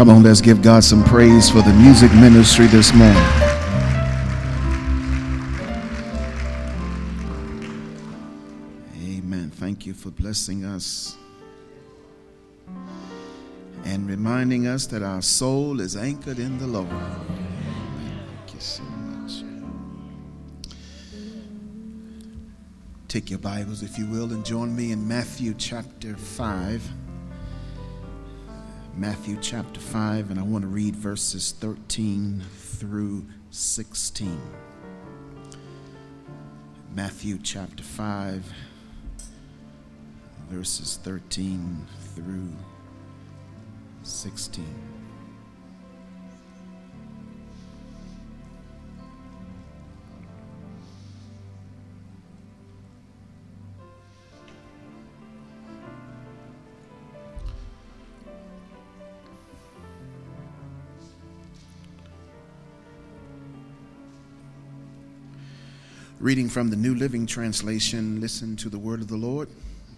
Come on, let's give God some praise for the music ministry this morning. Amen. Thank you for blessing us and reminding us that our soul is anchored in the Lord. Thank you so much. Take your Bibles, if you will, and join me in Matthew chapter 5. Matthew chapter 5, and I want to read verses 13 through 16. Matthew chapter 5, verses 13 through 16. Reading from the New Living Translation, listen to the word of the Lord,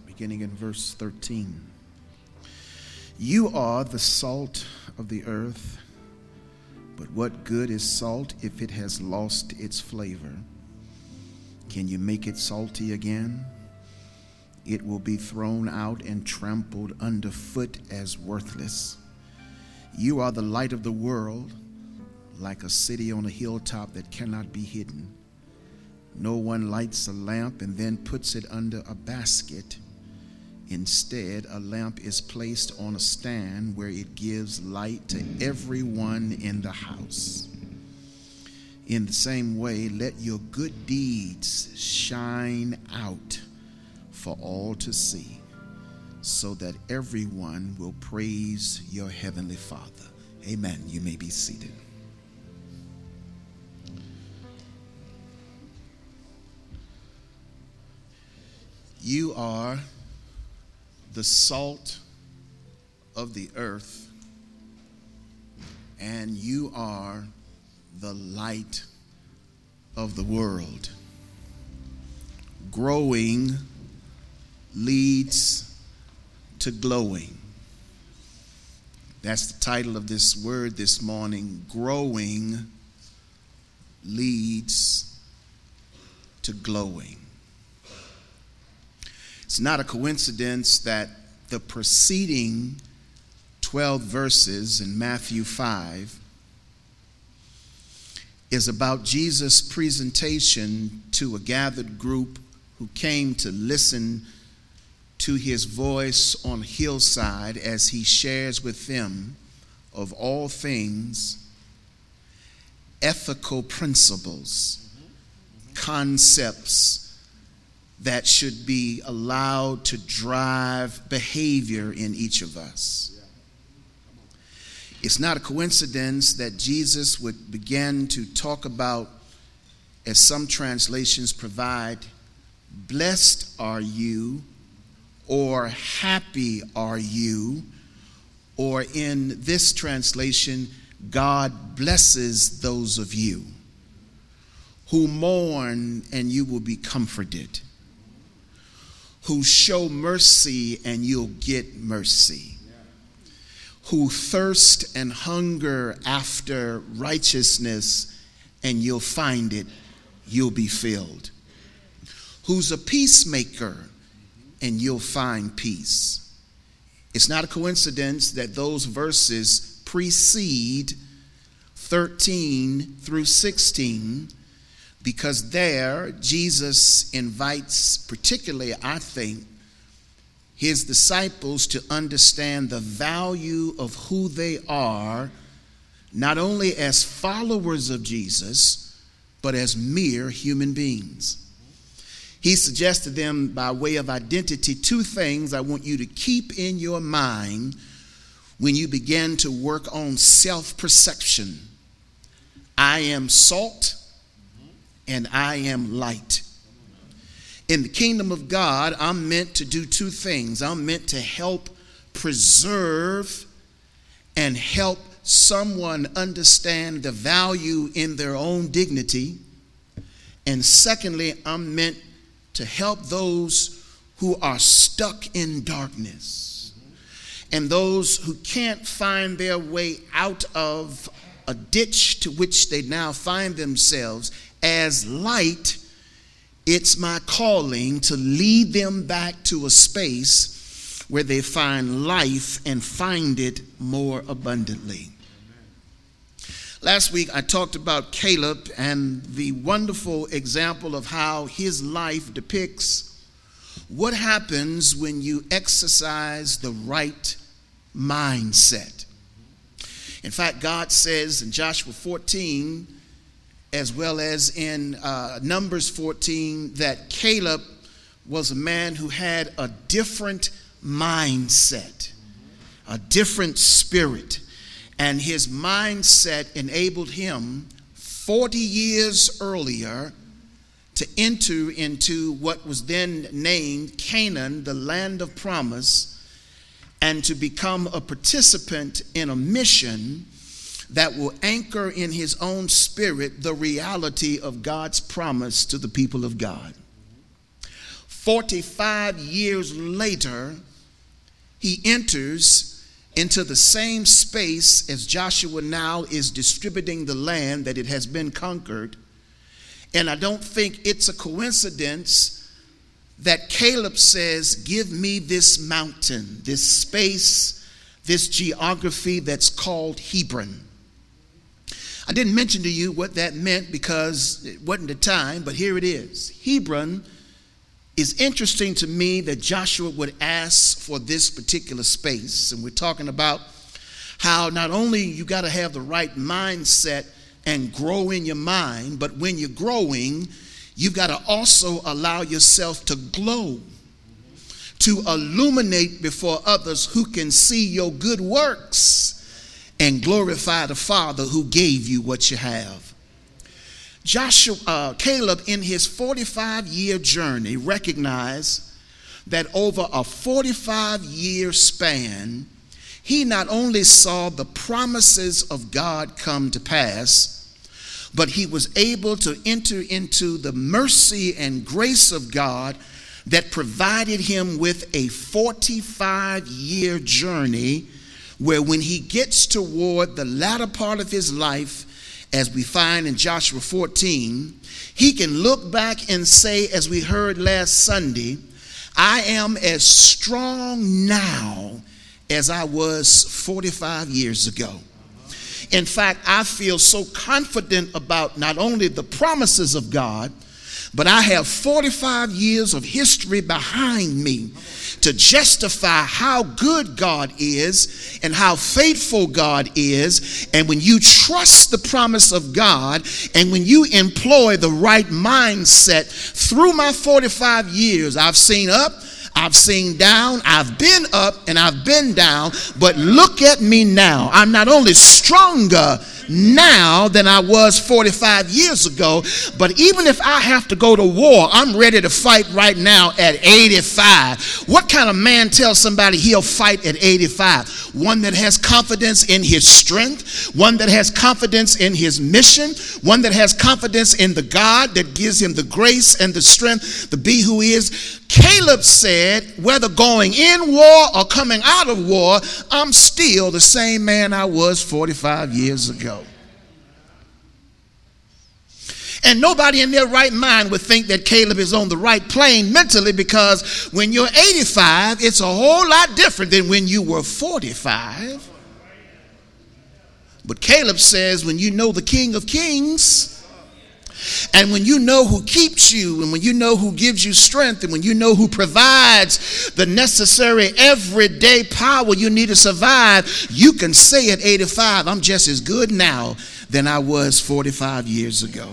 beginning in verse 13. You are the salt of the earth, but what good is salt if it has lost its flavor? Can you make it salty again? It will be thrown out and trampled underfoot as worthless. You are the light of the world, like a city on a hilltop that cannot be hidden. No one lights a lamp and then puts it under a basket. Instead, a lamp is placed on a stand where it gives light to everyone in the house. In the same way, let your good deeds shine out for all to see, so that everyone will praise your heavenly Father. Amen. You may be seated. You are the salt of the earth, and you are the light of the world. Growing leads to glowing. That's the title of this word this morning. Growing leads to glowing. It's not a coincidence that the preceding 12 verses in Matthew 5 is about Jesus' presentation to a gathered group who came to listen to his voice on hillside as he shares with them of all things ethical principles, concepts, that should be allowed to drive behavior in each of us. It's not a coincidence that Jesus would begin to talk about, as some translations provide, blessed are you, or happy are you, or in this translation, God blesses those of you who mourn and you will be comforted who show mercy and you'll get mercy, who thirst and hunger after righteousness and you'll find it, you'll be filled, who's a peacemaker and you'll find peace. It's not a coincidence that those verses precede 13 through 16 because there Jesus invites, particularly, I think, his disciples to understand the value of who they are, not only as followers of Jesus, but as mere human beings. He suggested them by way of identity two things I want you to keep in your mind when you begin to work on self perception. I am salt and I am light. In the kingdom of God, I'm meant to do two things. I'm meant to help preserve and help someone understand the value in their own dignity. And secondly, I'm meant to help those who are stuck in darkness and those who can't find their way out of a ditch to which they now find themselves as light, it's my calling to lead them back to a space where they find life and find it more abundantly. Last week I talked about Caleb and the wonderful example of how his life depicts what happens when you exercise the right mindset. In fact, God says in Joshua 14, as well as in uh, Numbers 14, that Caleb was a man who had a different mindset, a different spirit. And his mindset enabled him 40 years earlier to enter into what was then named Canaan, the land of promise and to become a participant in a mission that will anchor in his own spirit the reality of God's promise to the people of God. 45 years later, he enters into the same space as Joshua now is distributing the land that it has been conquered. And I don't think it's a coincidence that Caleb says, Give me this mountain, this space, this geography that's called Hebron. I didn't mention to you what that meant because it wasn't the time, but here it is. Hebron is interesting to me that Joshua would ask for this particular space. And we're talking about how not only you got to have the right mindset and grow in your mind, but when you're growing, you've got to also allow yourself to glow, to illuminate before others who can see your good works and glorify the Father who gave you what you have. Joshua, uh, Caleb, in his 45 year journey, recognized that over a 45 year span, he not only saw the promises of God come to pass, but he was able to enter into the mercy and grace of God that provided him with a 45 year journey where when he gets toward the latter part of his life, as we find in Joshua 14, he can look back and say, as we heard last Sunday, I am as strong now as I was 45 years ago. In fact, I feel so confident about not only the promises of God, but I have 45 years of history behind me to justify how good God is and how faithful God is. And when you trust the promise of God and when you employ the right mindset through my 45 years, I've seen up, I've seen down, I've been up, and I've been down, but look at me now. I'm not only stronger now than I was 45 years ago. But even if I have to go to war, I'm ready to fight right now at 85. What kind of man tells somebody he'll fight at 85? One that has confidence in his strength, one that has confidence in his mission, one that has confidence in the God that gives him the grace and the strength to be who he is. Caleb said, whether going in war or coming out of war, I'm still the same man I was 45 years ago. And nobody in their right mind would think that Caleb is on the right plane mentally because when you're 85, it's a whole lot different than when you were 45. But Caleb says, when you know the King of Kings, and when you know who keeps you, and when you know who gives you strength, and when you know who provides the necessary everyday power you need to survive, you can say at 85, I'm just as good now than I was 45 years ago.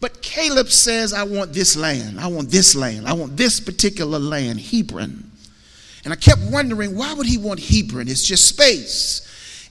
But Caleb says, I want this land. I want this land. I want this particular land, Hebron. And I kept wondering, why would he want Hebron? It's just space.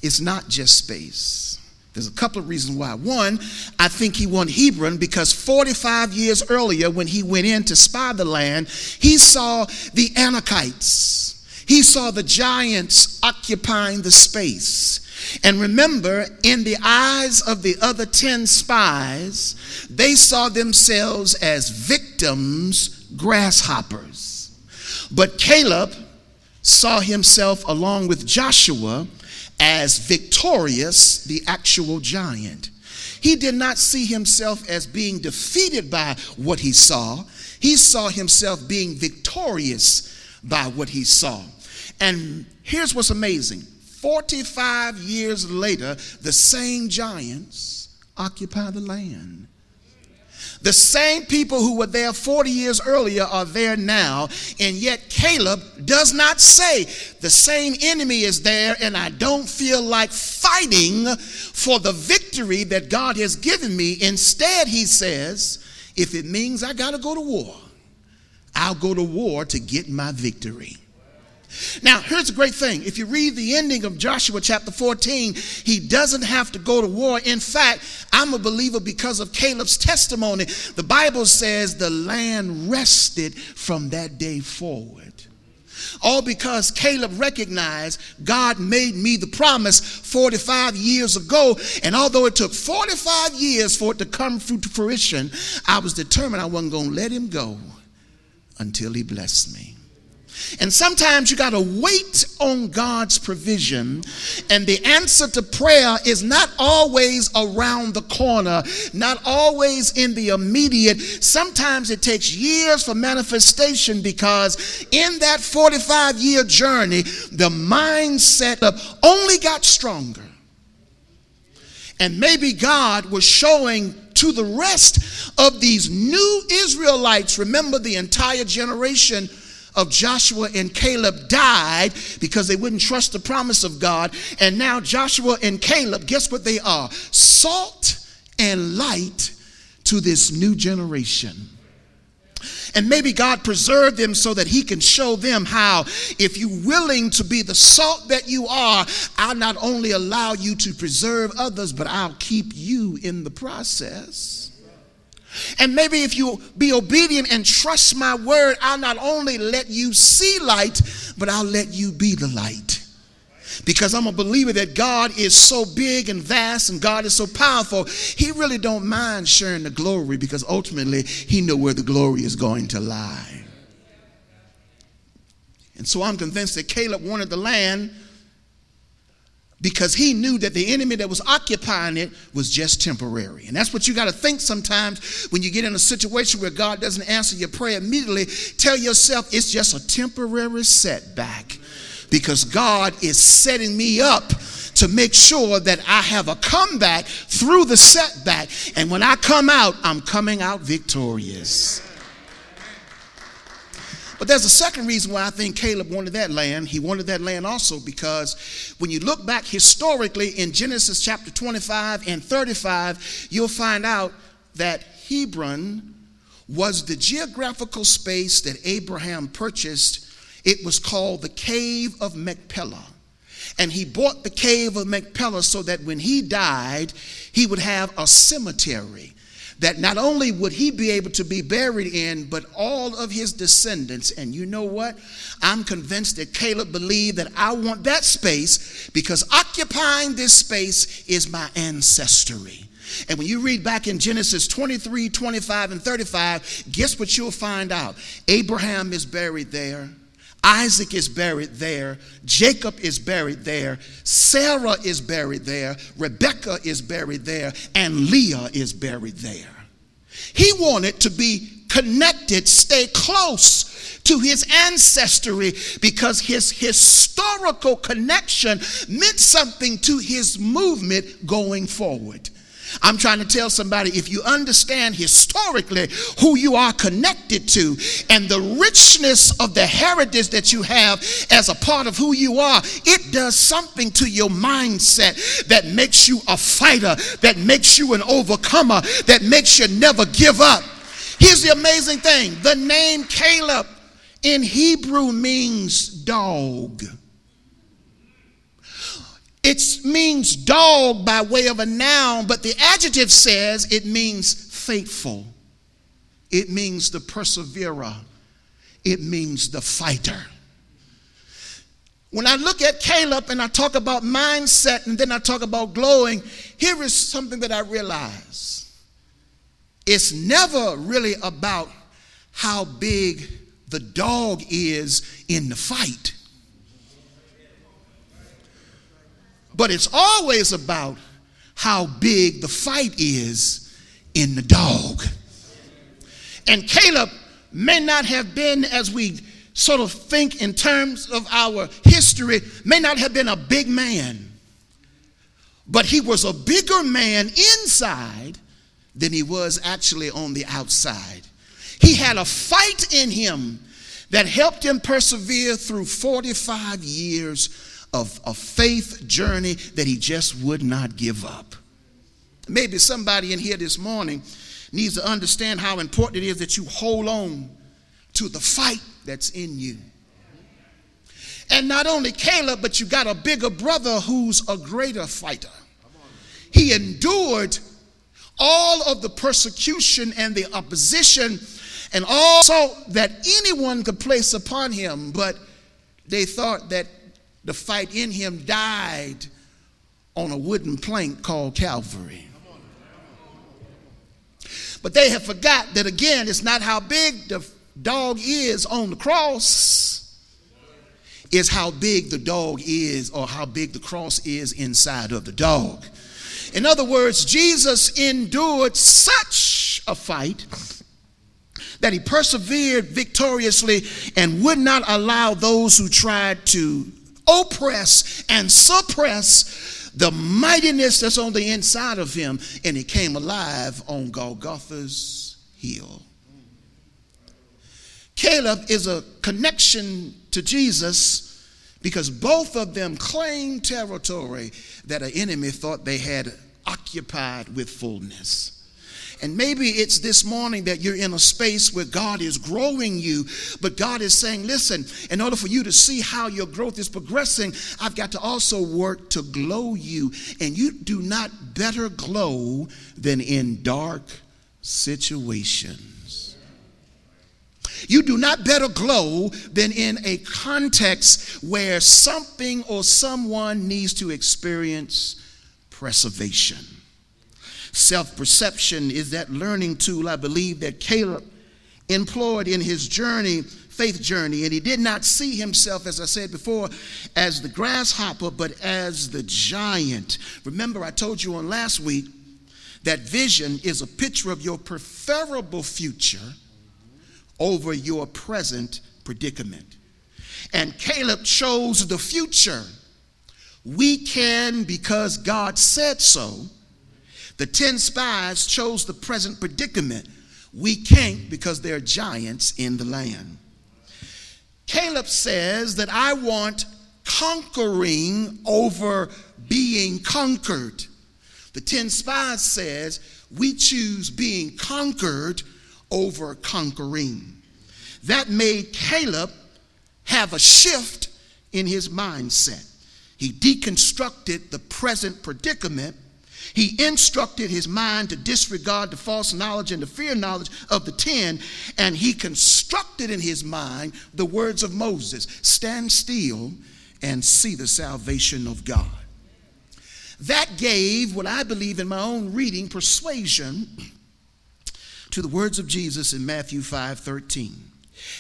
It's not just space. There's a couple of reasons why. One, I think he won Hebron because 45 years earlier, when he went in to spy the land, he saw the Anakites. He saw the giants occupying the space. And remember, in the eyes of the other 10 spies, they saw themselves as victims, grasshoppers. But Caleb saw himself along with Joshua as victorious, the actual giant. He did not see himself as being defeated by what he saw. He saw himself being victorious by what he saw. And here's what's amazing 45 years later, the same giants occupy the land. The same people who were there 40 years earlier are there now, and yet Caleb does not say, The same enemy is there, and I don't feel like fighting for the victory that God has given me. Instead, he says, If it means I got to go to war, I'll go to war to get my victory. Now, here's a great thing. If you read the ending of Joshua chapter 14, he doesn't have to go to war. In fact, I'm a believer because of Caleb's testimony. The Bible says the land rested from that day forward. All because Caleb recognized God made me the promise 45 years ago. And although it took 45 years for it to come through to fruition, I was determined I wasn't going to let him go until he blessed me. And sometimes you got to wait on God's provision. And the answer to prayer is not always around the corner, not always in the immediate. Sometimes it takes years for manifestation because in that 45 year journey, the mindset of only got stronger. And maybe God was showing to the rest of these new Israelites, remember the entire generation of Joshua and Caleb died because they wouldn't trust the promise of God. And now Joshua and Caleb, guess what they are? Salt and light to this new generation. And maybe God preserved them so that He can show them how, if you're willing to be the salt that you are, I'll not only allow you to preserve others, but I'll keep you in the process. And maybe if you be obedient and trust my word, I'll not only let you see light, but I'll let you be the light. Because I'm a believer that God is so big and vast and God is so powerful, he really don't mind sharing the glory because ultimately he know where the glory is going to lie. And so I'm convinced that Caleb wanted the land because he knew that the enemy that was occupying it was just temporary. And that's what you got to think sometimes when you get in a situation where God doesn't answer your prayer immediately. Tell yourself it's just a temporary setback because God is setting me up to make sure that I have a comeback through the setback. And when I come out, I'm coming out victorious. But there's a second reason why I think Caleb wanted that land. He wanted that land also because when you look back historically in Genesis chapter 25 and 35, you'll find out that Hebron was the geographical space that Abraham purchased. It was called the Cave of Machpelah. And he bought the Cave of Machpelah so that when he died, he would have a cemetery that not only would he be able to be buried in, but all of his descendants. And you know what? I'm convinced that Caleb believed that I want that space because occupying this space is my ancestry. And when you read back in Genesis 23, 25, and 35, guess what you'll find out? Abraham is buried there. Isaac is buried there. Jacob is buried there. Sarah is buried there. Rebecca is buried there. And Leah is buried there. He wanted to be connected, stay close to his ancestry because his historical connection meant something to his movement going forward. I'm trying to tell somebody if you understand historically who you are connected to and the richness of the heritage that you have as a part of who you are, it does something to your mindset that makes you a fighter, that makes you an overcomer, that makes you never give up. Here's the amazing thing the name Caleb in Hebrew means dog. It means dog by way of a noun, but the adjective says it means faithful. It means the perseverer. It means the fighter. When I look at Caleb and I talk about mindset and then I talk about glowing, here is something that I realize. It's never really about how big the dog is in the fight. But it's always about how big the fight is in the dog. And Caleb may not have been, as we sort of think in terms of our history, may not have been a big man, but he was a bigger man inside than he was actually on the outside. He had a fight in him that helped him persevere through 45 years of a faith journey that he just would not give up. Maybe somebody in here this morning needs to understand how important it is that you hold on to the fight that's in you. And not only Caleb, but you got a bigger brother who's a greater fighter. He endured all of the persecution and the opposition and all so that anyone could place upon him, but they thought that the fight in him died on a wooden plank called Calvary. But they have forgot that again, it's not how big the dog is on the cross, it's how big the dog is or how big the cross is inside of the dog. In other words, Jesus endured such a fight that he persevered victoriously and would not allow those who tried to oppress and suppress the mightiness that's on the inside of him, and he came alive on Golgotha's hill. Caleb is a connection to Jesus because both of them claim territory that an enemy thought they had occupied with fullness. And maybe it's this morning that you're in a space where God is growing you, but God is saying, listen, in order for you to see how your growth is progressing, I've got to also work to glow you. And you do not better glow than in dark situations. You do not better glow than in a context where something or someone needs to experience preservation. Self perception is that learning tool I believe that Caleb employed in his journey, faith journey. And he did not see himself, as I said before, as the grasshopper, but as the giant. Remember, I told you on last week that vision is a picture of your preferable future over your present predicament. And Caleb chose the future. We can because God said so the 10 spies chose the present predicament. We can't because there are giants in the land. Caleb says that I want conquering over being conquered. The 10 spies says we choose being conquered over conquering. That made Caleb have a shift in his mindset. He deconstructed the present predicament he instructed his mind to disregard the false knowledge and the fear knowledge of the ten, and he constructed in his mind the words of Moses stand still and see the salvation of God. That gave what I believe in my own reading persuasion to the words of Jesus in Matthew 5 13.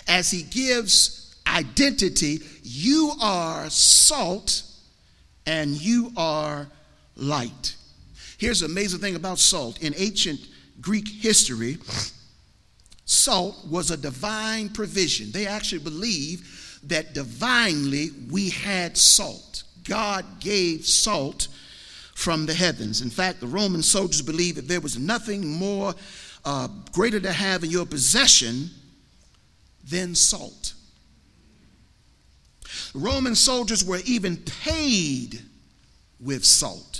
As he gives identity, you are salt and you are light. Here's the amazing thing about salt. In ancient Greek history, salt was a divine provision. They actually believe that divinely we had salt. God gave salt from the heavens. In fact, the Roman soldiers believed that there was nothing more uh, greater to have in your possession than salt. Roman soldiers were even paid with salt.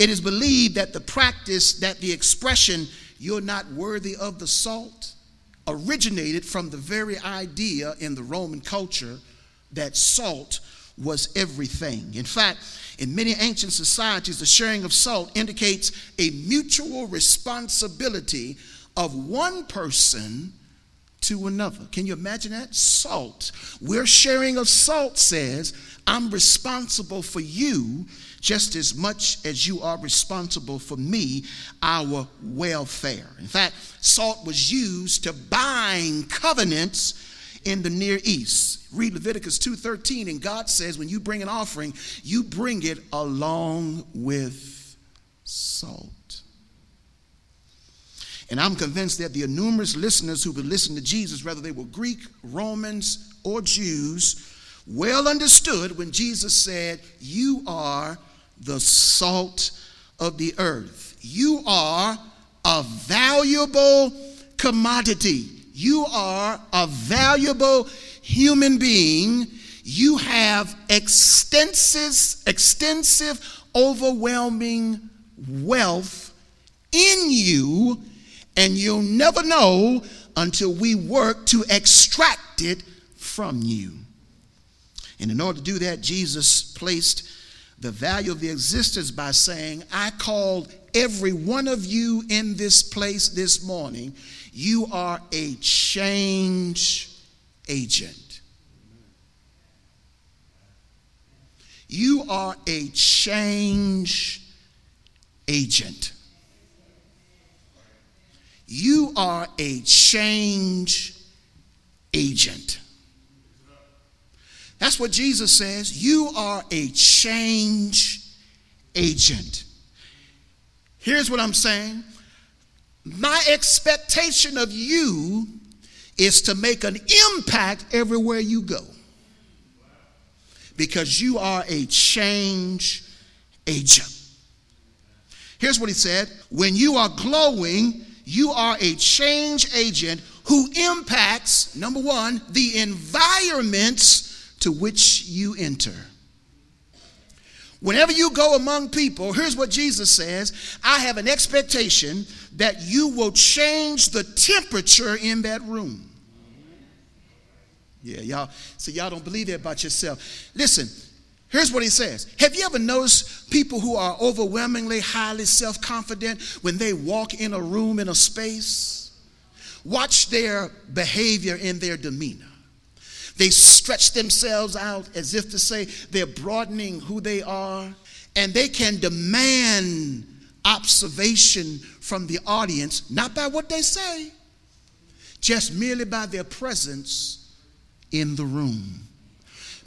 It is believed that the practice, that the expression, you're not worthy of the salt, originated from the very idea in the Roman culture that salt was everything. In fact, in many ancient societies, the sharing of salt indicates a mutual responsibility of one person to another. Can you imagine that? Salt. We're sharing of salt says, I'm responsible for you just as much as you are responsible for me, our welfare. In fact, salt was used to bind covenants in the Near East. Read Leviticus 2:13 and God says when you bring an offering, you bring it along with salt. And I'm convinced that the numerous listeners who would listen to Jesus, whether they were Greek, Romans, or Jews, well understood when Jesus said, You are the salt of the earth. You are a valuable commodity. You are a valuable human being. You have extensive, extensive, overwhelming wealth in you, and you'll never know until we work to extract it from you. And in order to do that, Jesus placed the value of the existence by saying, I called every one of you in this place this morning, you are a change agent. You are a change agent. You are a change agent. That's what Jesus says. You are a change agent. Here's what I'm saying my expectation of you is to make an impact everywhere you go because you are a change agent. Here's what he said when you are glowing, you are a change agent who impacts, number one, the environments to which you enter. Whenever you go among people, here's what Jesus says I have an expectation that you will change the temperature in that room. Yeah, y'all, so y'all don't believe that about yourself. Listen, here's what he says Have you ever noticed people who are overwhelmingly highly self confident when they walk in a room, in a space? Watch their behavior and their demeanor. They stretch themselves out as if to say they're broadening who they are, and they can demand observation from the audience, not by what they say, just merely by their presence in the room.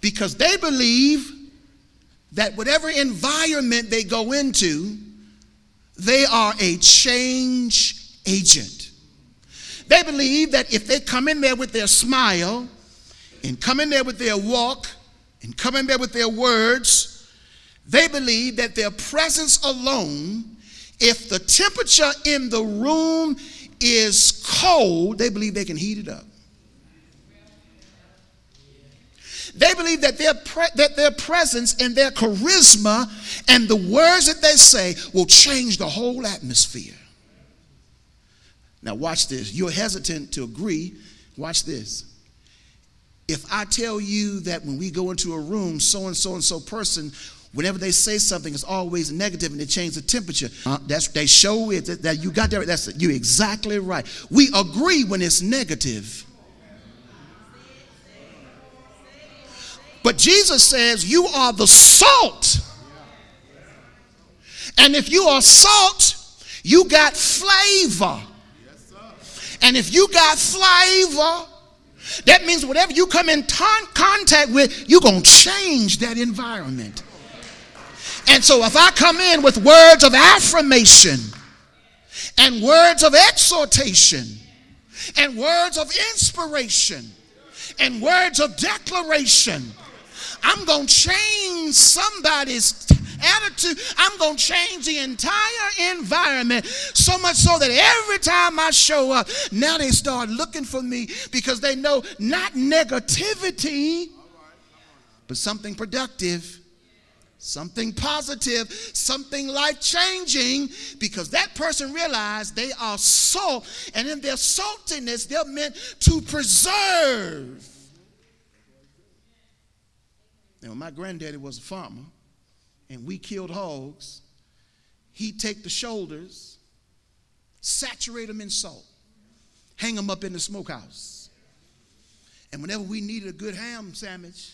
Because they believe that whatever environment they go into, they are a change agent. They believe that if they come in there with their smile, in there with their walk in there with their words, they believe that their presence alone, if the temperature in the room is cold, they believe they can heat it up. They believe that their, pre- that their presence and their charisma and the words that they say will change the whole atmosphere. Now, watch this. You're hesitant to agree. Watch this. If I tell you that when we go into a room, so and so and so person, whenever they say something, it's always negative and they change the temperature. Uh, that's they show it that, that you got that. That's. You're exactly right. We agree when it's negative. But Jesus says you are the salt. And if you are salt, you got flavor. And if you got flavor, that means whatever you come in contact with, you're going to change that environment. And so if I come in with words of affirmation and words of exhortation and words of inspiration and words of declaration, I'm going to change somebody's attitude. I'm going to change the entire environment so much so that every time I show up, now they start looking for me because they know not negativity, but something productive something positive, something life changing, because that person realized they are salt, and in their saltiness, they're meant to preserve. Now, my granddaddy was a farmer, and we killed hogs, he'd take the shoulders, saturate them in salt, hang them up in the smokehouse. And whenever we needed a good ham sandwich,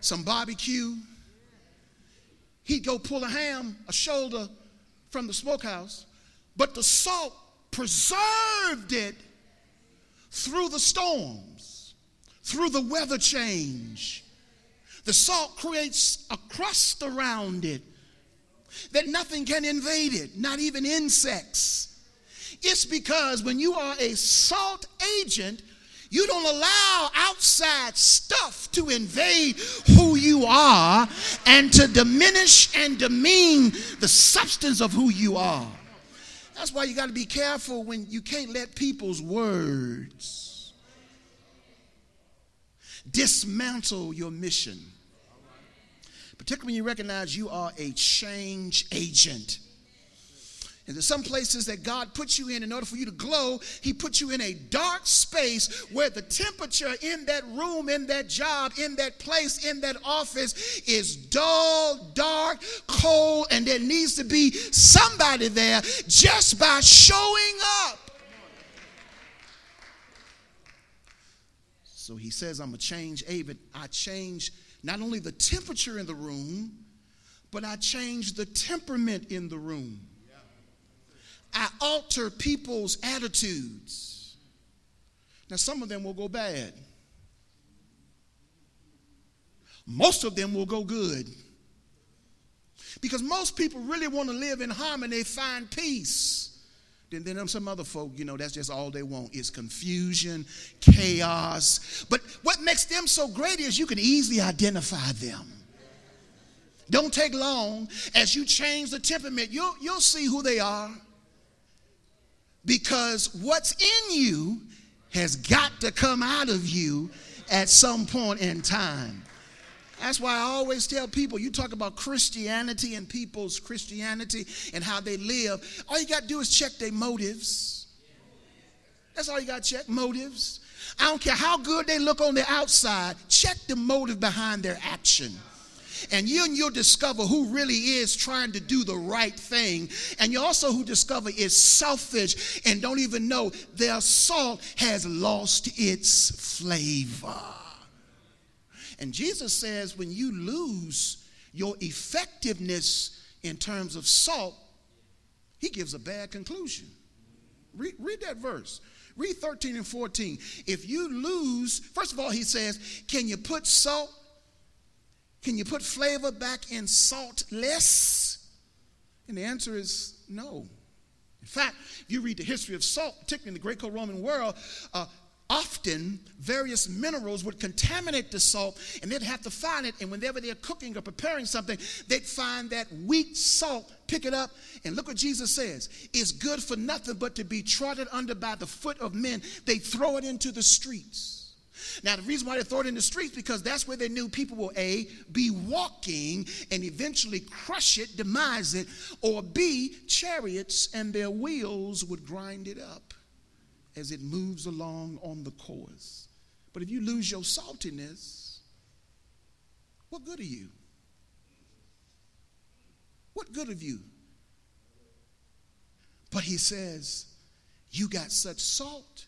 some barbecue, he'd go pull a ham, a shoulder from the smokehouse, but the salt preserved it through the storms, through the weather change. The salt creates a crust around it that nothing can invade it, not even insects. It's because when you are a salt agent, you don't allow outside stuff to invade who you are and to diminish and demean the substance of who you are. That's why you got to be careful when you can't let people's words dismantle your mission. Particularly when you recognize you are a change agent. And there's some places that God puts you in in order for you to glow. He puts you in a dark space where the temperature in that room, in that job, in that place, in that office is dull, dark, cold, and there needs to be somebody there just by showing up. So he says, I'm a change agent. I change not only the temperature in the room, but I change the temperament in the room. I alter people's attitudes. Now, some of them will go bad, most of them will go good. Because most people really want to live in harmony, find peace. And then, some other folk, you know, that's just all they want is confusion, chaos. But what makes them so great is you can easily identify them. Don't take long. As you change the temperament, you'll, you'll see who they are because what's in you has got to come out of you at some point in time. That's why I always tell people you talk about Christianity and people's Christianity and how they live. All you got to do is check their motives. That's all you got to check motives. I don't care how good they look on the outside, check the motive behind their action and you and you'll discover who really is trying to do the right thing. And you also who discover is selfish and don't even know their salt has lost its flavor. And Jesus says when you lose your effectiveness in terms of salt, he gives a bad conclusion. Read, read, that verse. Read 13 and 14. If you lose, first of all, he says, Can you put salt can you put flavor back in salt less? And the answer is no. In fact, if you read the history of salt, particularly in the Greco Roman world, uh, often various minerals would contaminate the salt and they'd have to find it. And whenever they're cooking or preparing something, they'd find that weak salt, pick it up. And look what Jesus says it's good for nothing but to be trodden under by the foot of men. They throw it into the streets. Now, the reason why they throw it in the streets because that's where they knew people will A, be walking and eventually crush it, demise it, or B, chariots and their wheels would grind it up as it moves along on the course. But if you lose your saltiness, what good are you? What good of you? But he says, You got such salt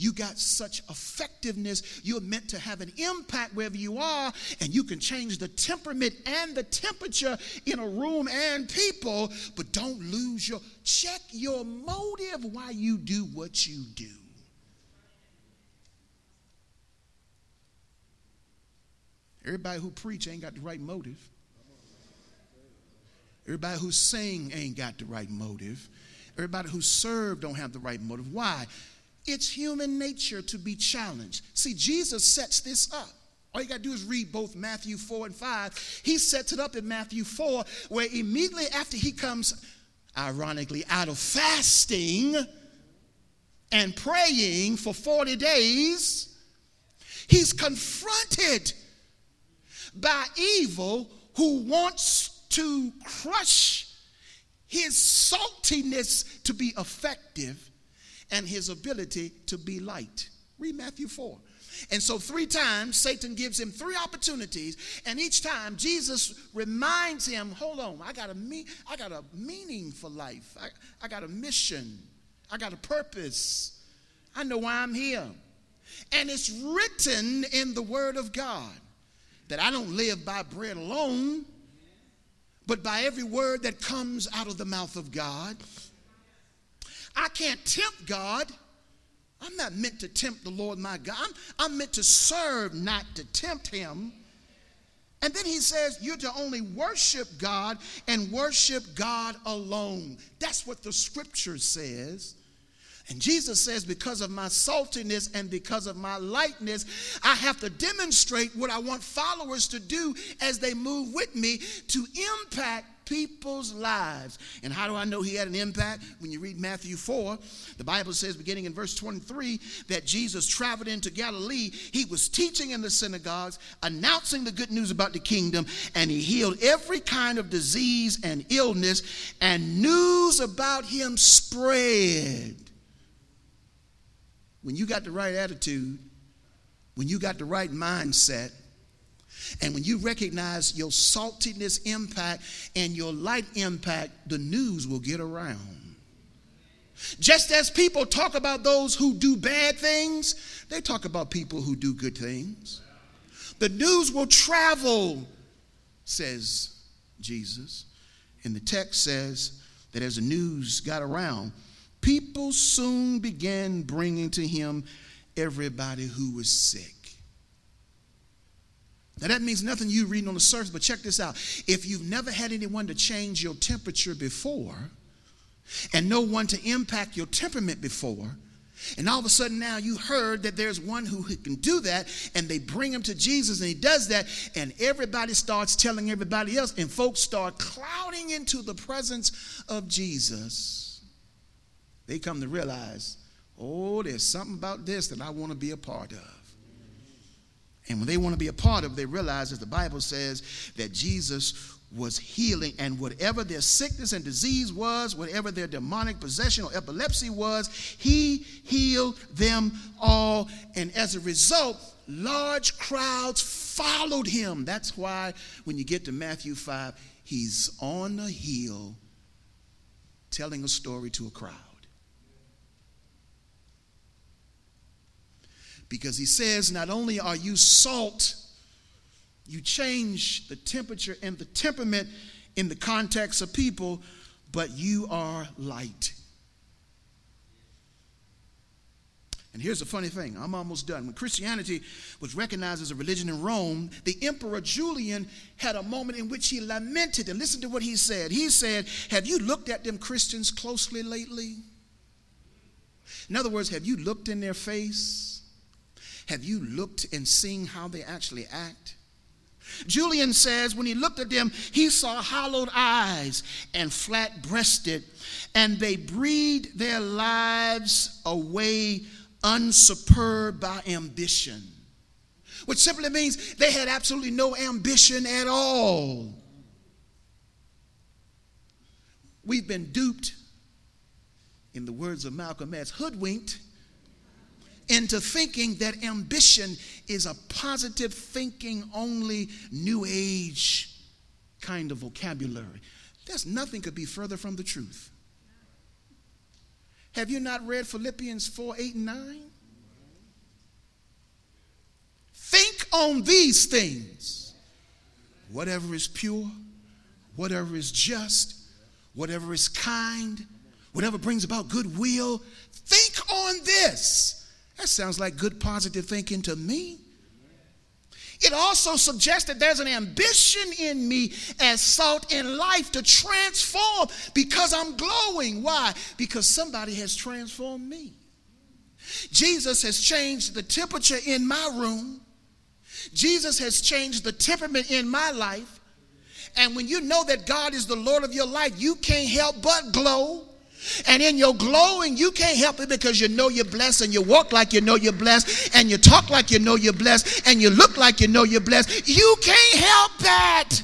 you got such effectiveness. You're meant to have an impact wherever you are, and you can change the temperament and the temperature in a room and people, but don't lose your check your motive why you do what you do. Everybody who preach ain't got the right motive. Everybody who sing ain't got the right motive. Everybody who serve don't have the right motive. Why? It's human nature to be challenged. See, Jesus sets this up. All you got to do is read both Matthew 4 and 5. He sets it up in Matthew 4, where immediately after he comes, ironically, out of fasting and praying for 40 days, he's confronted by evil who wants to crush his saltiness to be effective and his ability to be light. Read Matthew 4. And so, three times, Satan gives him three opportunities, and each time Jesus reminds him, Hold on, I got a, me- I got a meaning for life, I, I got a mission, I got a purpose, I know why I'm here. And it's written in the Word of God that I don't live by bread alone, but by every word that comes out of the mouth of God. I can't tempt God. I'm not meant to tempt the Lord my God. I'm, I'm meant to serve, not to tempt him. And then he says, You're to only worship God and worship God alone. That's what the scripture says. And Jesus says, Because of my saltiness and because of my lightness, I have to demonstrate what I want followers to do as they move with me to impact people's lives. And how do I know he had an impact? When you read Matthew 4, the Bible says, beginning in verse 23, that Jesus traveled into Galilee. He was teaching in the synagogues, announcing the good news about the kingdom, and he healed every kind of disease and illness, and news about him spread. When you got the right attitude, when you got the right mindset, and when you recognize your saltiness impact and your light impact, the news will get around. Just as people talk about those who do bad things, they talk about people who do good things. The news will travel, says Jesus. And the text says that as the news got around, people soon began bringing to him everybody who was sick. Now, that means nothing you reading on the surface, but check this out. If you've never had anyone to change your temperature before, and no one to impact your temperament before, and all of a sudden now you heard that there's one who can do that, and they bring him to Jesus, and he does that, and everybody starts telling everybody else, and folks start clouding into the presence of Jesus. They come to realize, oh, there's something about this that I want to be a part of. And when they want to be a part of, they realize, as the Bible says, that Jesus was healing, and whatever their sickness and disease was, whatever their demonic possession or epilepsy was, he healed them all. And as a result, large crowds followed him. That's why when you get to Matthew 5, he's on the hill telling a story to a crowd. Because he says, not only are you salt, you change the temperature and the temperament in the context of people, but you are light. And here's the funny thing I'm almost done. When Christianity was recognized as a religion in Rome, the Emperor Julian had a moment in which he lamented. And listen to what he said. He said, Have you looked at them Christians closely lately? In other words, have you looked in their face? Have you looked and seen how they actually act? Julian says when he looked at them, he saw hollowed eyes and flat breasted, and they breathed their lives away unsuperb by ambition. Which simply means they had absolutely no ambition at all. We've been duped, in the words of Malcolm X, hoodwinked into thinking that ambition is a positive thinking only new age kind of vocabulary. There's nothing could be further from the truth. Have you not read Philippians 4 8 and 9? Think on these things. Whatever is pure, whatever is just, whatever is kind, whatever brings about goodwill, think on this that sounds like good positive thinking to me. It also suggests that there's an ambition in me as salt in life to transform because I'm glowing. Why? Because somebody has transformed me. Jesus has changed the temperature in my room. Jesus has changed the temperament in my life. And when you know that God is the Lord of your life, you can't help but glow. And in your glowing, you can't help it because you know you're blessed and you walk like you know you're blessed and you talk like you know you're blessed and you look like you know you're blessed. You can't help that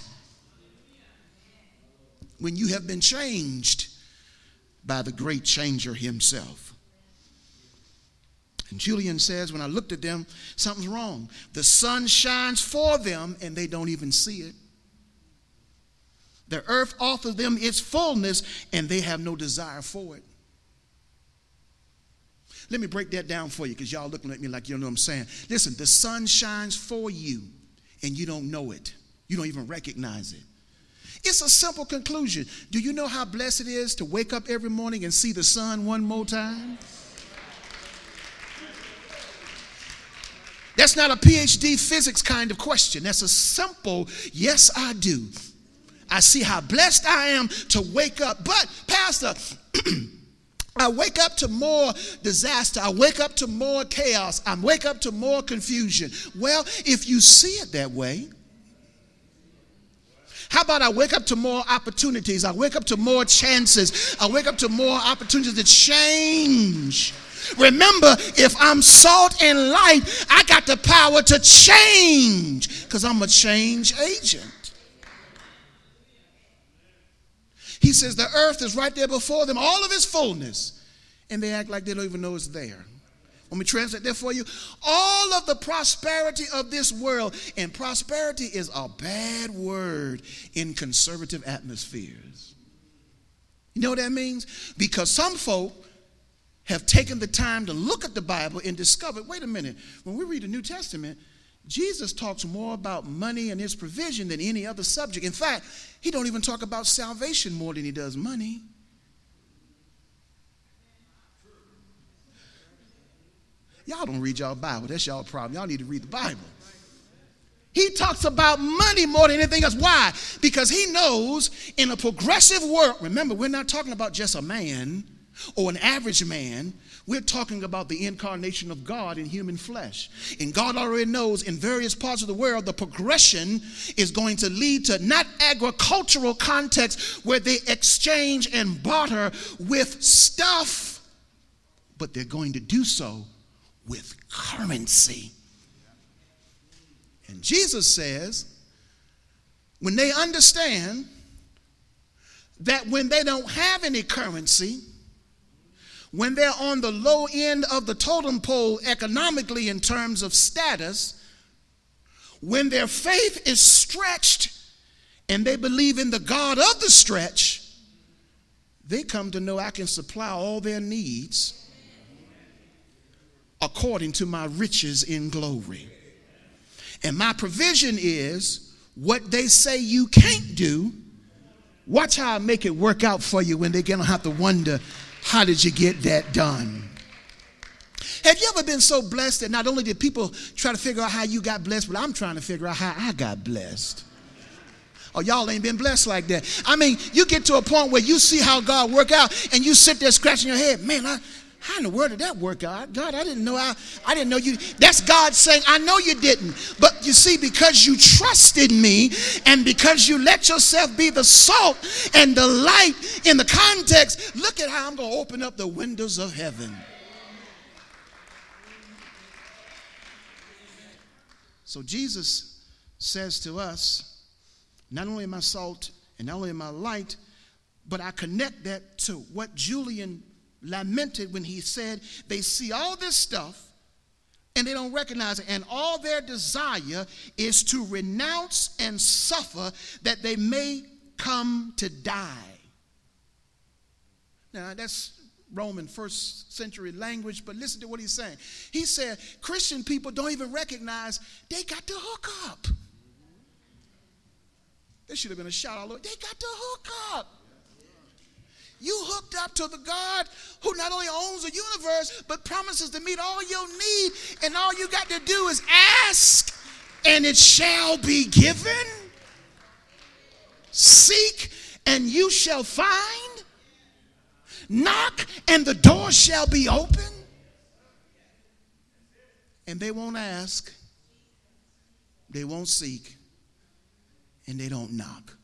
when you have been changed by the great changer himself. And Julian says, when I looked at them, something's wrong. The sun shines for them and they don't even see it. The earth offers them its fullness, and they have no desire for it. Let me break that down for you because y'all looking at me like you know what I'm saying. Listen, the sun shines for you, and you don't know it. You don't even recognize it. It's a simple conclusion. Do you know how blessed it is to wake up every morning and see the sun one more time? That's not a PhD physics kind of question. That's a simple, yes, I do. I see how blessed I am to wake up. But, Pastor, I wake up to more disaster. I wake up to more chaos. I wake up to more confusion. Well, if you see it that way, how about I wake up to more opportunities? I wake up to more chances. I wake up to more opportunities to change. Remember, if I'm salt and light, I got the power to change because I'm a change agent. He says the earth is right there before them, all of its fullness, and they act like they don't even know it's there. Let me translate that for you. All of the prosperity of this world, and prosperity is a bad word in conservative atmospheres. You know what that means? Because some folk have taken the time to look at the Bible and discover wait a minute, when we read the New Testament, Jesus talks more about money and his provision than any other subject. In fact, he don't even talk about salvation more than he does money. Y'all don't read y'all Bible. That's y'all problem. Y'all need to read the Bible. He talks about money more than anything else. Why? Because he knows in a progressive world, remember, we're not talking about just a man or an average man. We're talking about the incarnation of God in human flesh. And God already knows in various parts of the world, the progression is going to lead to not agricultural context where they exchange and barter with stuff, but they're going to do so with currency. And Jesus says, when they understand that when they don't have any currency, when they're on the low end of the totem pole economically in terms of status, when their faith is stretched and they believe in the God of the stretch, they come to know I can supply all their needs according to my riches in glory. And my provision is what they say you can't do. Watch how I make it work out for you when they're going to have to wonder, how did you get that done? Have you ever been so blessed that not only did people try to figure out how you got blessed, but I'm trying to figure out how I got blessed? Oh, y'all ain't been blessed like that. I mean, you get to a point where you see how God work out and you sit there scratching your head. Man, I, how in the world did that work out? God, I didn't know I, I didn't know you. That's God saying, I know you didn't. But you see, because you trusted me and because you let yourself be the salt and the light in the context, look at how I'm going to open up the windows of heaven. So Jesus says to us, not only am I salt and not only am I light, but I connect that to what Julian lamented when he said they see all this stuff and they don't recognize it. And all their desire is to renounce and suffer that they may come to die. Now, that's Roman first century language, but listen to what he's saying. He said Christian people don't even recognize they got to hook up. There should have been a shout out. Lord. They got to hook up. You hooked up to the God who not only owns the universe, but promises to meet all your need. And all you got to do is ask, and it shall be given. Seek, and you shall find. Knock, and the door shall be open. And they won't ask, they won't seek, and they don't knock.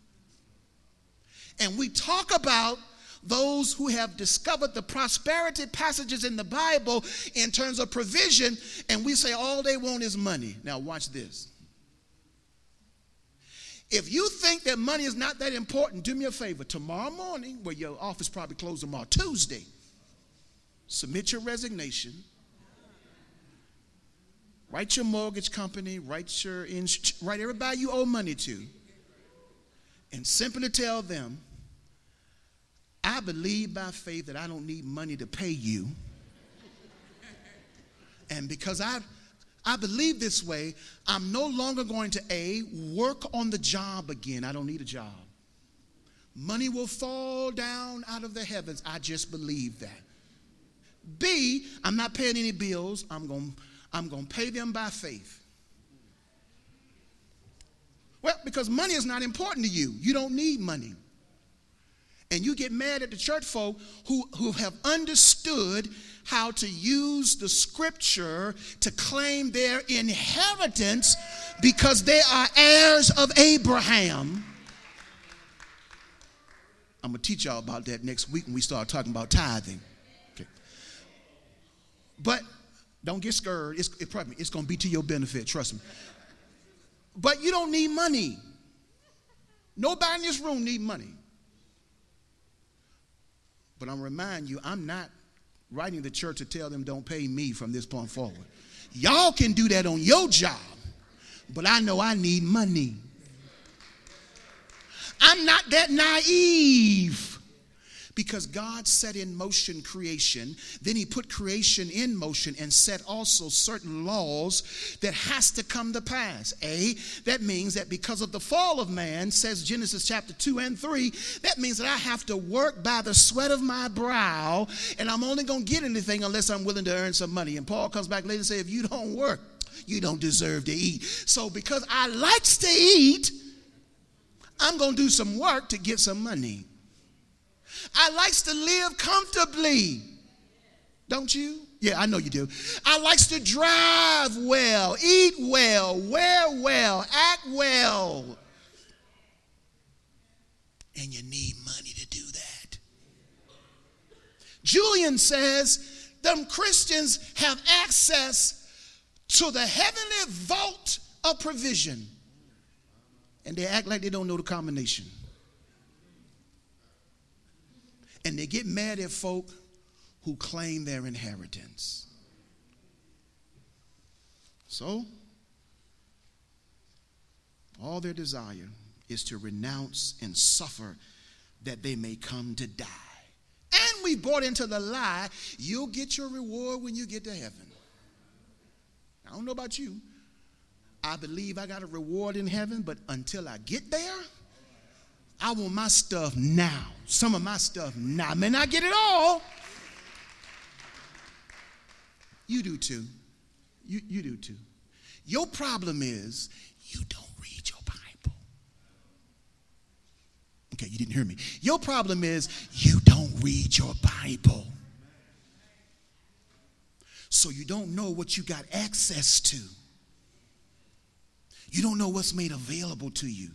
And we talk about those who have discovered the prosperity passages in the Bible in terms of provision, and we say all they want is money. Now, watch this. If you think that money is not that important, do me a favor. Tomorrow morning, where your office probably closed tomorrow, Tuesday, submit your resignation. Write your mortgage company, write your ins- write everybody you owe money to, and simply tell them I believe by faith that I don't need money to pay you. And because I, I believe this way, I'm no longer going to A, work on the job again. I don't need a job. Money will fall down out of the heavens. I just believe that. B, I'm not paying any bills. I'm going I'm going to pay them by faith. Well, because money is not important to you. You don't need money. And you get mad at the church folk who, who have understood how to use the scripture to claim their inheritance because they are heirs of Abraham. I'm going to teach y'all about that next week when we start talking about tithing. Okay. But don't get scared. It's, it probably, it's going to be to your benefit, trust me. But you don't need money. Nobody in this room need money. But I'm remind you, I'm not writing the church to tell them don't pay me from this point forward. Y'all can do that on your job, but I know I need money. I'm not that naive because God set in motion creation. Then he put creation in motion and set also certain laws that has to come to pass. A, that means that because of the fall of man, says Genesis chapter 2 and 3, that means that I have to work by the sweat of my brow, and I'm only going to get anything unless I'm willing to earn some money. And Paul comes back later and says, if you don't work, you don't deserve to eat. So because I likes to eat, I'm going to do some work to get some money. I likes to live comfortably. Don't you? Yeah, I know you do. I likes to drive well, eat well, wear well, act well. And you need money to do that. Julian says them Christians have access to the heavenly vault of provision. And they act like they don't know the combination. And they get mad at folk who claim their inheritance. So, all their desire is to renounce and suffer that they may come to die. And we bought into the lie you'll get your reward when you get to heaven. I don't know about you. I believe I got a reward in heaven, but until I get there, I want my stuff now. Some of my stuff now. I may not get it all. You do too. You, you do too. Your problem is you don't read your Bible. Okay, you didn't hear me. Your problem is you don't read your Bible. So you don't know what you got access to. You don't know what's made available to you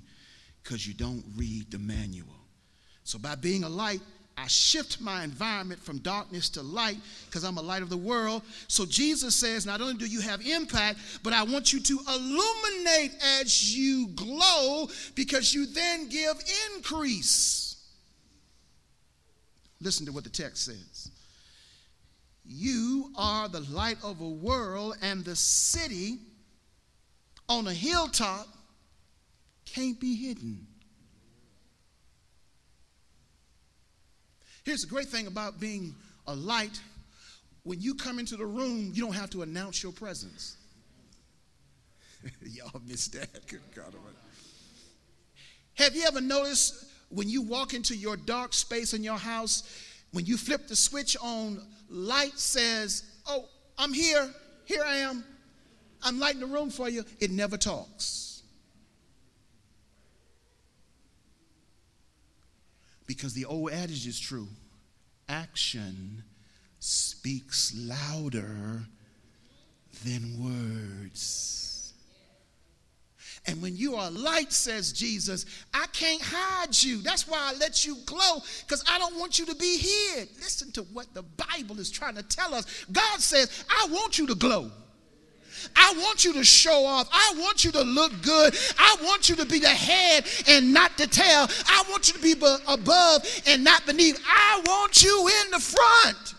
because you don't read the manual. So, by being a light, I shift my environment from darkness to light because I'm a light of the world. So Jesus says, not only do you have impact, but I want you to illuminate as you glow because you then give increase. Listen to what the text says. You are the light of a world, and the city on a hilltop can't be hidden. Here's the great thing about being a light when you come into the room, you don't have to announce your presence. Y'all missed that. Good God Have you ever noticed when you walk into your dark space in your house, when you flip the switch on, light says, Oh, I'm here. Here I am. I'm lighting the room for you. It never talks. Because the old adage is true action speaks louder than words. And when you are light, says Jesus, I can't hide you. That's why I let you glow, because I don't want you to be hid. Listen to what the Bible is trying to tell us. God says, I want you to glow. I want you to show off. I want you to look good. I want you to be the head and not the tail. I want you to be above and not beneath. I want you in the front.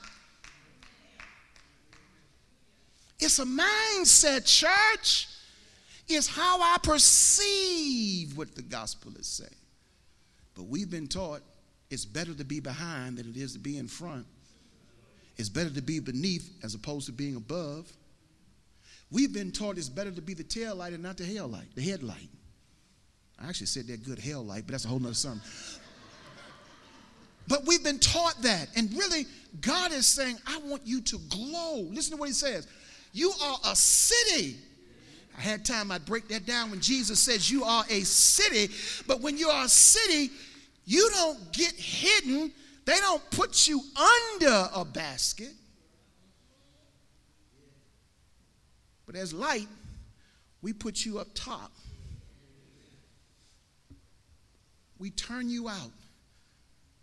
It's a mindset, church. It's how I perceive what the gospel is saying. But we've been taught it's better to be behind than it is to be in front. It's better to be beneath as opposed to being above. We've been taught it's better to be the tail light and not the hell light, the headlight. I actually said that good hell light, but that's a whole nother sermon. But we've been taught that. And really, God is saying, I want you to glow. Listen to what he says. You are a city. I had time, I'd break that down when Jesus says you are a city. But when you are a city, you don't get hidden, they don't put you under a basket. But as light, we put you up top. We turn you out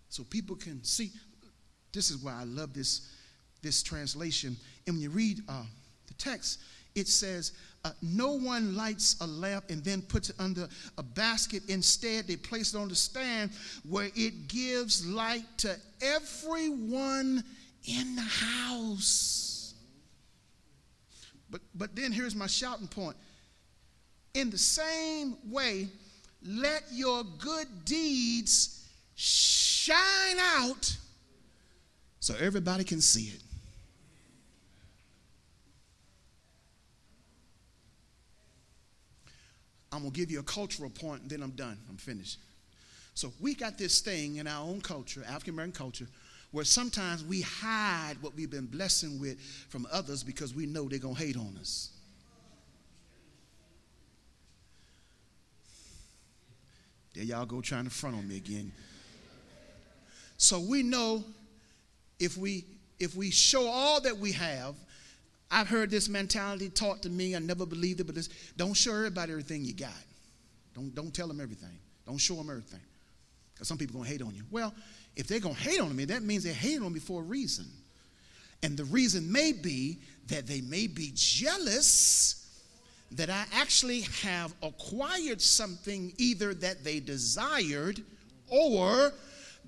so people can see. This is why I love this, this translation. And when you read uh, the text, it says, uh, No one lights a lamp and then puts it under a basket. Instead, they place it on the stand where it gives light to everyone in the house. But, but then here's my shouting point. In the same way, let your good deeds shine out so everybody can see it. I'm going to give you a cultural point and then I'm done. I'm finished. So we got this thing in our own culture, African American culture, where sometimes we hide what we've been blessing with from others because we know they're going to hate on us. There y'all go trying to front on me again. So we know if we if we show all that we have, I've heard this mentality taught to me. I never believed it, but this, don't show everybody everything you got. Don't, don't tell them everything. Don't show them everything. Because some people to hate on you. Well, if they're going to hate on me, that means they're hating on me for a reason. And the reason may be that they may be jealous that I actually have acquired something either that they desired or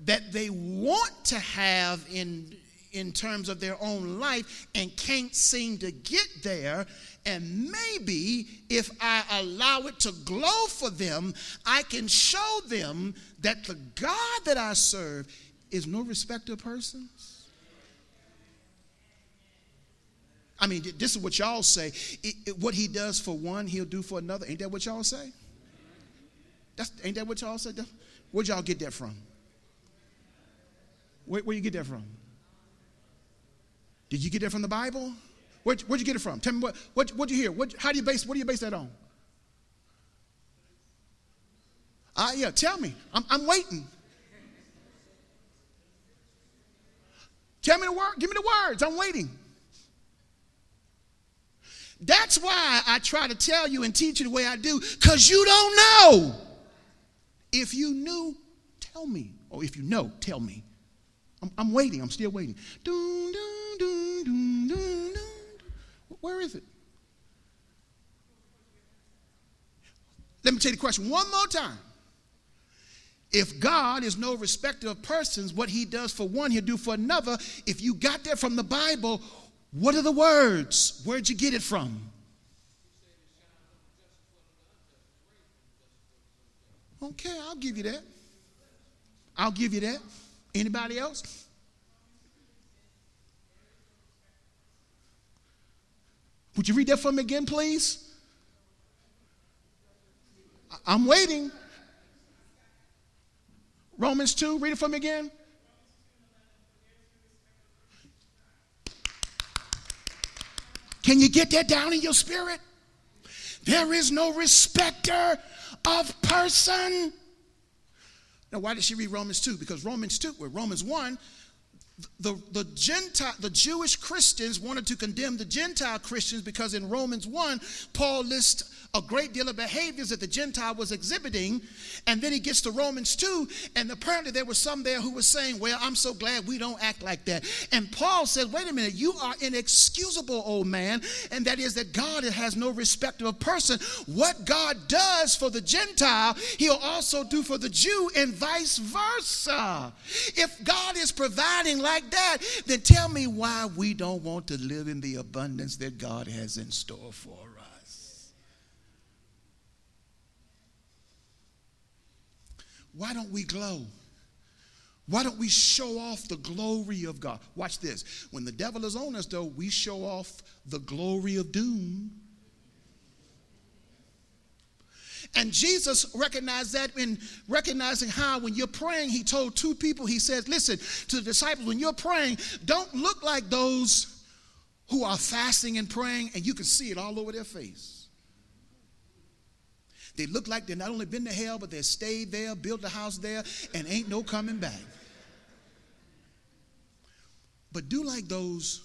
that they want to have in in terms of their own life and can't seem to get there. And maybe if I allow it to glow for them, I can show them that the God that I serve is no respecter of persons. I mean, this is what y'all say. It, it, what he does for one, he'll do for another. Ain't that what y'all say? That's, ain't that what y'all say? Where'd y'all get that from? Where, where you get that from? Did you get that from the Bible? Where'd, where'd you get it from? Tell me what, what, what'd you hear? What, how do you base, what do you base that on? Uh, yeah, tell me. I'm, I'm waiting. Tell me the word, give me the words. I'm waiting. That's why I try to tell you and teach you the way I do, because you don't know. If you knew, tell me. Or if you know, tell me. I'm, I'm waiting. I'm still waiting. Dun, dun, dun. Where is it? Let me tell you the question one more time. If God is no respecter of persons, what he does for one, he'll do for another. If you got that from the Bible, what are the words? Where'd you get it from? Okay, I'll give you that. I'll give you that. Anybody else? Would you read that for me again, please? I'm waiting. Romans 2, read it for me again. Can you get that down in your spirit? There is no respecter of person. Now, why did she read Romans 2? Because Romans 2, well, Romans 1, the, the Gentile, the Jewish Christians wanted to condemn the Gentile Christians because in Romans 1, Paul lists a great deal of behaviors that the Gentile was exhibiting. And then he gets to Romans 2, and apparently there were some there who were saying, Well, I'm so glad we don't act like that. And Paul said, Wait a minute, you are inexcusable, old man. And that is that God has no respect of a person. What God does for the Gentile, he'll also do for the Jew, and vice versa. If God is providing like that, then tell me why we don't want to live in the abundance that God has in store for us. Why don't we glow? Why don't we show off the glory of God? Watch this. When the devil is on us, though, we show off the glory of doom. And Jesus recognized that in recognizing how, when you're praying, he told two people, he says, Listen, to the disciples, when you're praying, don't look like those who are fasting and praying, and you can see it all over their face. They look like they've not only been to hell, but they've stayed there, built a house there, and ain't no coming back. But do like those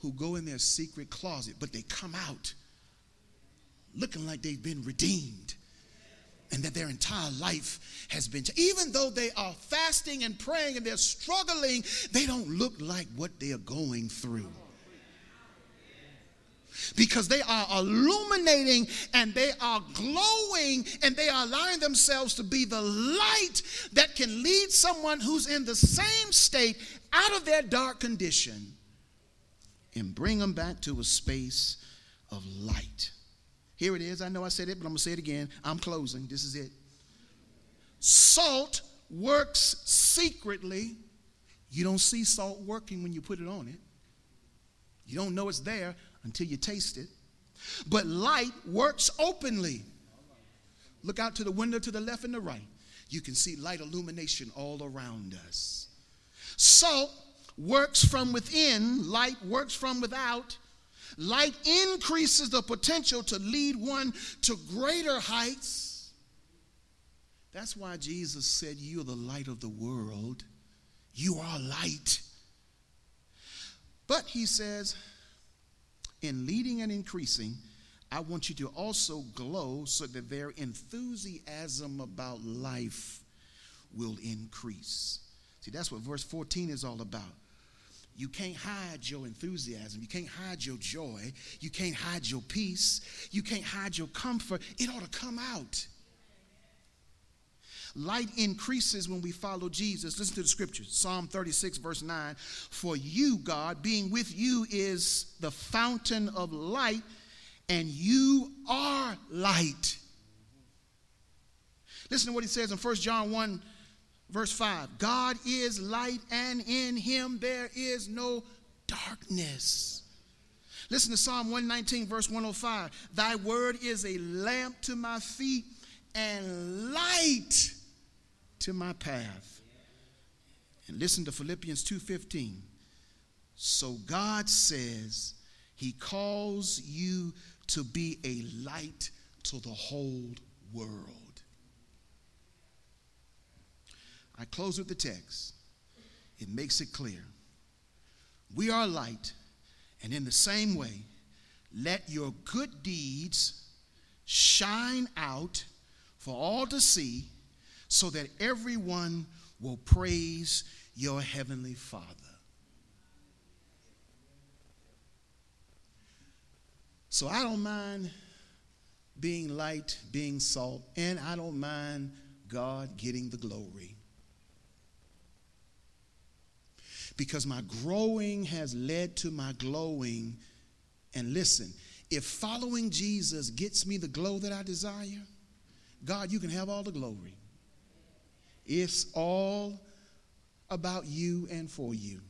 who go in their secret closet, but they come out looking like they've been redeemed and that their entire life has been changed. Even though they are fasting and praying and they're struggling, they don't look like what they are going through because they are illuminating and they are glowing and they are allowing themselves to be the light that can lead someone who's in the same state out of their dark condition and bring them back to a space of light. Here it is. I know I said it, but I'm going to say it again. I'm closing. This is it. Salt works secretly. You don't see salt working when you put it on it. You don't know it's there until you taste it. But light works openly. Look out to the window to the left and the right. You can see light illumination all around us. Salt works from within, light works from without. Light increases the potential to lead one to greater heights. That's why Jesus said, You are the light of the world. You are light. But he says, in leading and increasing, I want you to also glow so that their enthusiasm about life will increase. See, that's what verse 14 is all about. You can't hide your enthusiasm. You can't hide your joy. You can't hide your peace. You can't hide your comfort. It ought to come out. Light increases when we follow Jesus. Listen to the scriptures Psalm 36, verse 9. For you, God, being with you is the fountain of light, and you are light. Listen to what he says in 1 John 1, verse 5. God is light, and in him there is no darkness. Listen to Psalm 119, verse 105. Thy word is a lamp to my feet and light to my path. And listen to Philippians 2:15. So God says he calls you to be a light to the whole world. I close with the text. It makes it clear. We are light, and in the same way, let your good deeds shine out for all to see so that everyone will praise your heavenly Father. So I don't mind being light, being salt, and I don't mind God getting the glory. Because my growing has led to my glowing. And listen, if following Jesus gets me the glow that I desire, God, you can have all the glory. It's all about you and for you.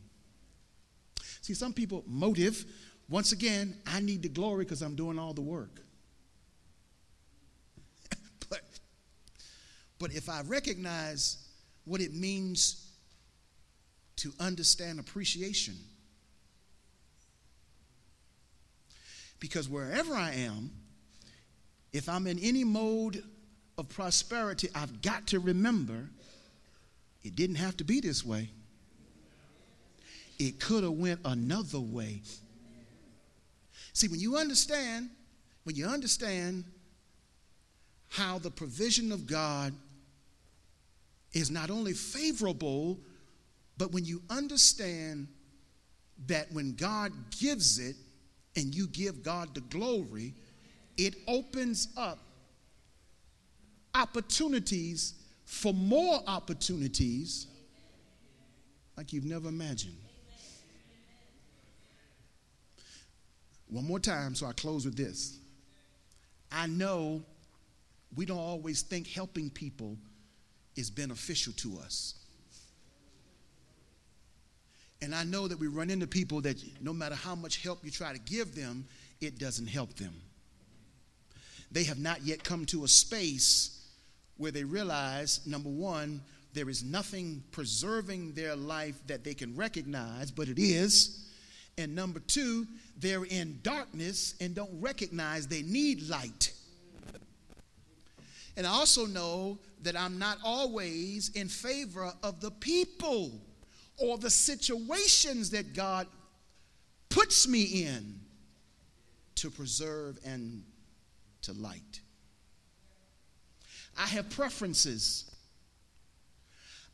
See, some people, motive, once again, I need the glory because I'm doing all the work. but, but if I recognize what it means to understand appreciation, because wherever I am, if I'm in any mode of prosperity, I've got to remember it didn't have to be this way. It could have went another way. See, when you understand, when you understand how the provision of God is not only favorable, but when you understand that when God gives it and you give God the glory, it opens up opportunities for more opportunities like you've never imagined. One more time, so I close with this. I know we don't always think helping people is beneficial to us. And I know that we run into people that no matter how much help you try to give them, it doesn't help them. They have not yet come to a space where they realize number one, there is nothing preserving their life that they can recognize, but it is. And number two, they're in darkness and don't recognize they need light. And I also know that I'm not always in favor of the people or the situations that God puts me in to preserve and to light. I have preferences.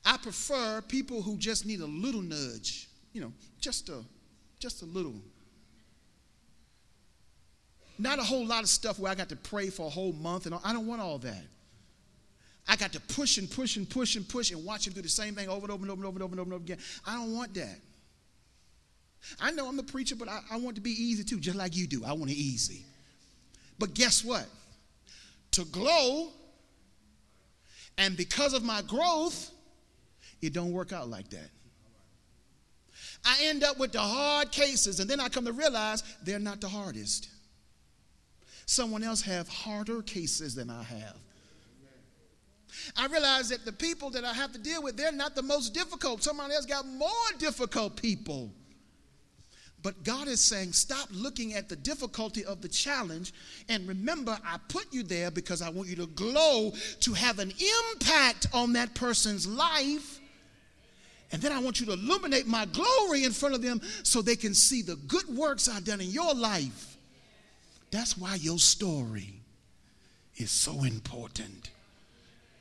I prefer people who just need a little nudge, you know, just a just a little. Not a whole lot of stuff where I got to pray for a whole month and all. I don't want all that. I got to push and push and push and push and watch him do the same thing over and over and over and over and over and over, and over again. I don't want that. I know I'm the preacher, but I, I want to be easy too, just like you do. I want it easy. But guess what? To glow, and because of my growth, it don't work out like that. I end up with the hard cases, and then I come to realize they're not the hardest. Someone else have harder cases than I have. I realize that the people that I have to deal with, they're not the most difficult. Someone else got more difficult people. But God is saying, stop looking at the difficulty of the challenge and remember, I put you there because I want you to glow to have an impact on that person's life. And then I want you to illuminate my glory in front of them so they can see the good works I've done in your life. That's why your story is so important.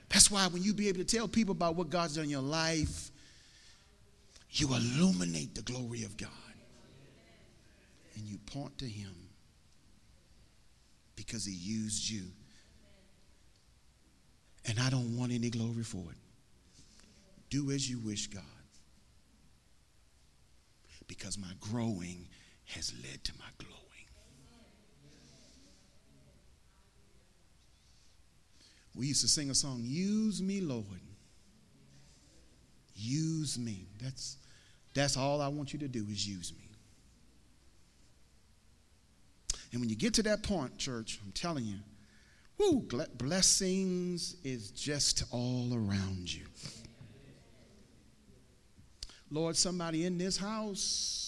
That's why when you be able to tell people about what God's done in your life, you illuminate the glory of God. And you point to Him because He used you. And I don't want any glory for it. Do as you wish, God. Because my growing has led to my glowing. We used to sing a song, Use me, Lord. Use me. That's, that's all I want you to do is use me. And when you get to that point, church, I'm telling you, whoo, blessings is just all around you. Lord, somebody in this house